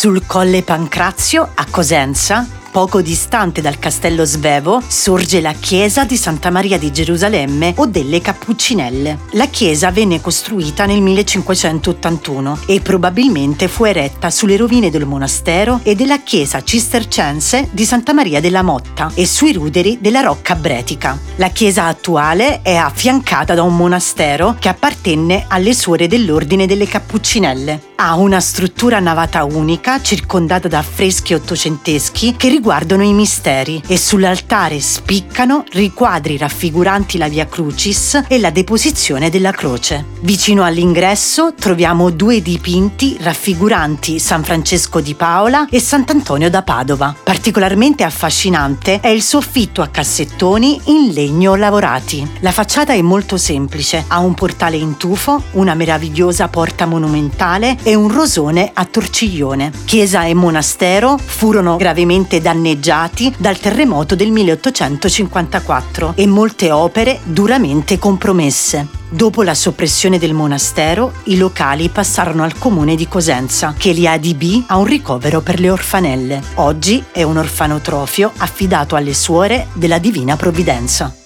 Sul Colle Pancrazio, a Cosenza, Poco distante dal castello Svevo sorge la chiesa di Santa Maria di Gerusalemme o delle Cappuccinelle. La chiesa venne costruita nel 1581 e probabilmente fu eretta sulle rovine del monastero e della chiesa cistercense di Santa Maria della Motta e sui ruderi della Rocca Bretica. La chiesa attuale è affiancata da un monastero che appartenne alle suore dell'ordine delle Cappuccinelle. Ha una struttura navata unica circondata da affreschi ottocenteschi che riguardano i misteri e sull'altare spiccano riquadri raffiguranti la Via Crucis e la deposizione della croce. Vicino all'ingresso troviamo due dipinti raffiguranti San Francesco di Paola e Sant'Antonio da Padova. Particolarmente affascinante è il soffitto a cassettoni in legno lavorati. La facciata è molto semplice, ha un portale in tufo, una meravigliosa porta monumentale e un rosone a torciglione. Chiesa e monastero furono gravemente danneggiati dal terremoto del 1854 e molte opere duramente compromesse. Dopo la soppressione del monastero, i locali passarono al comune di Cosenza, che li adibì a un ricovero per le orfanelle. Oggi è un orfanotrofio affidato alle suore della Divina Provvidenza.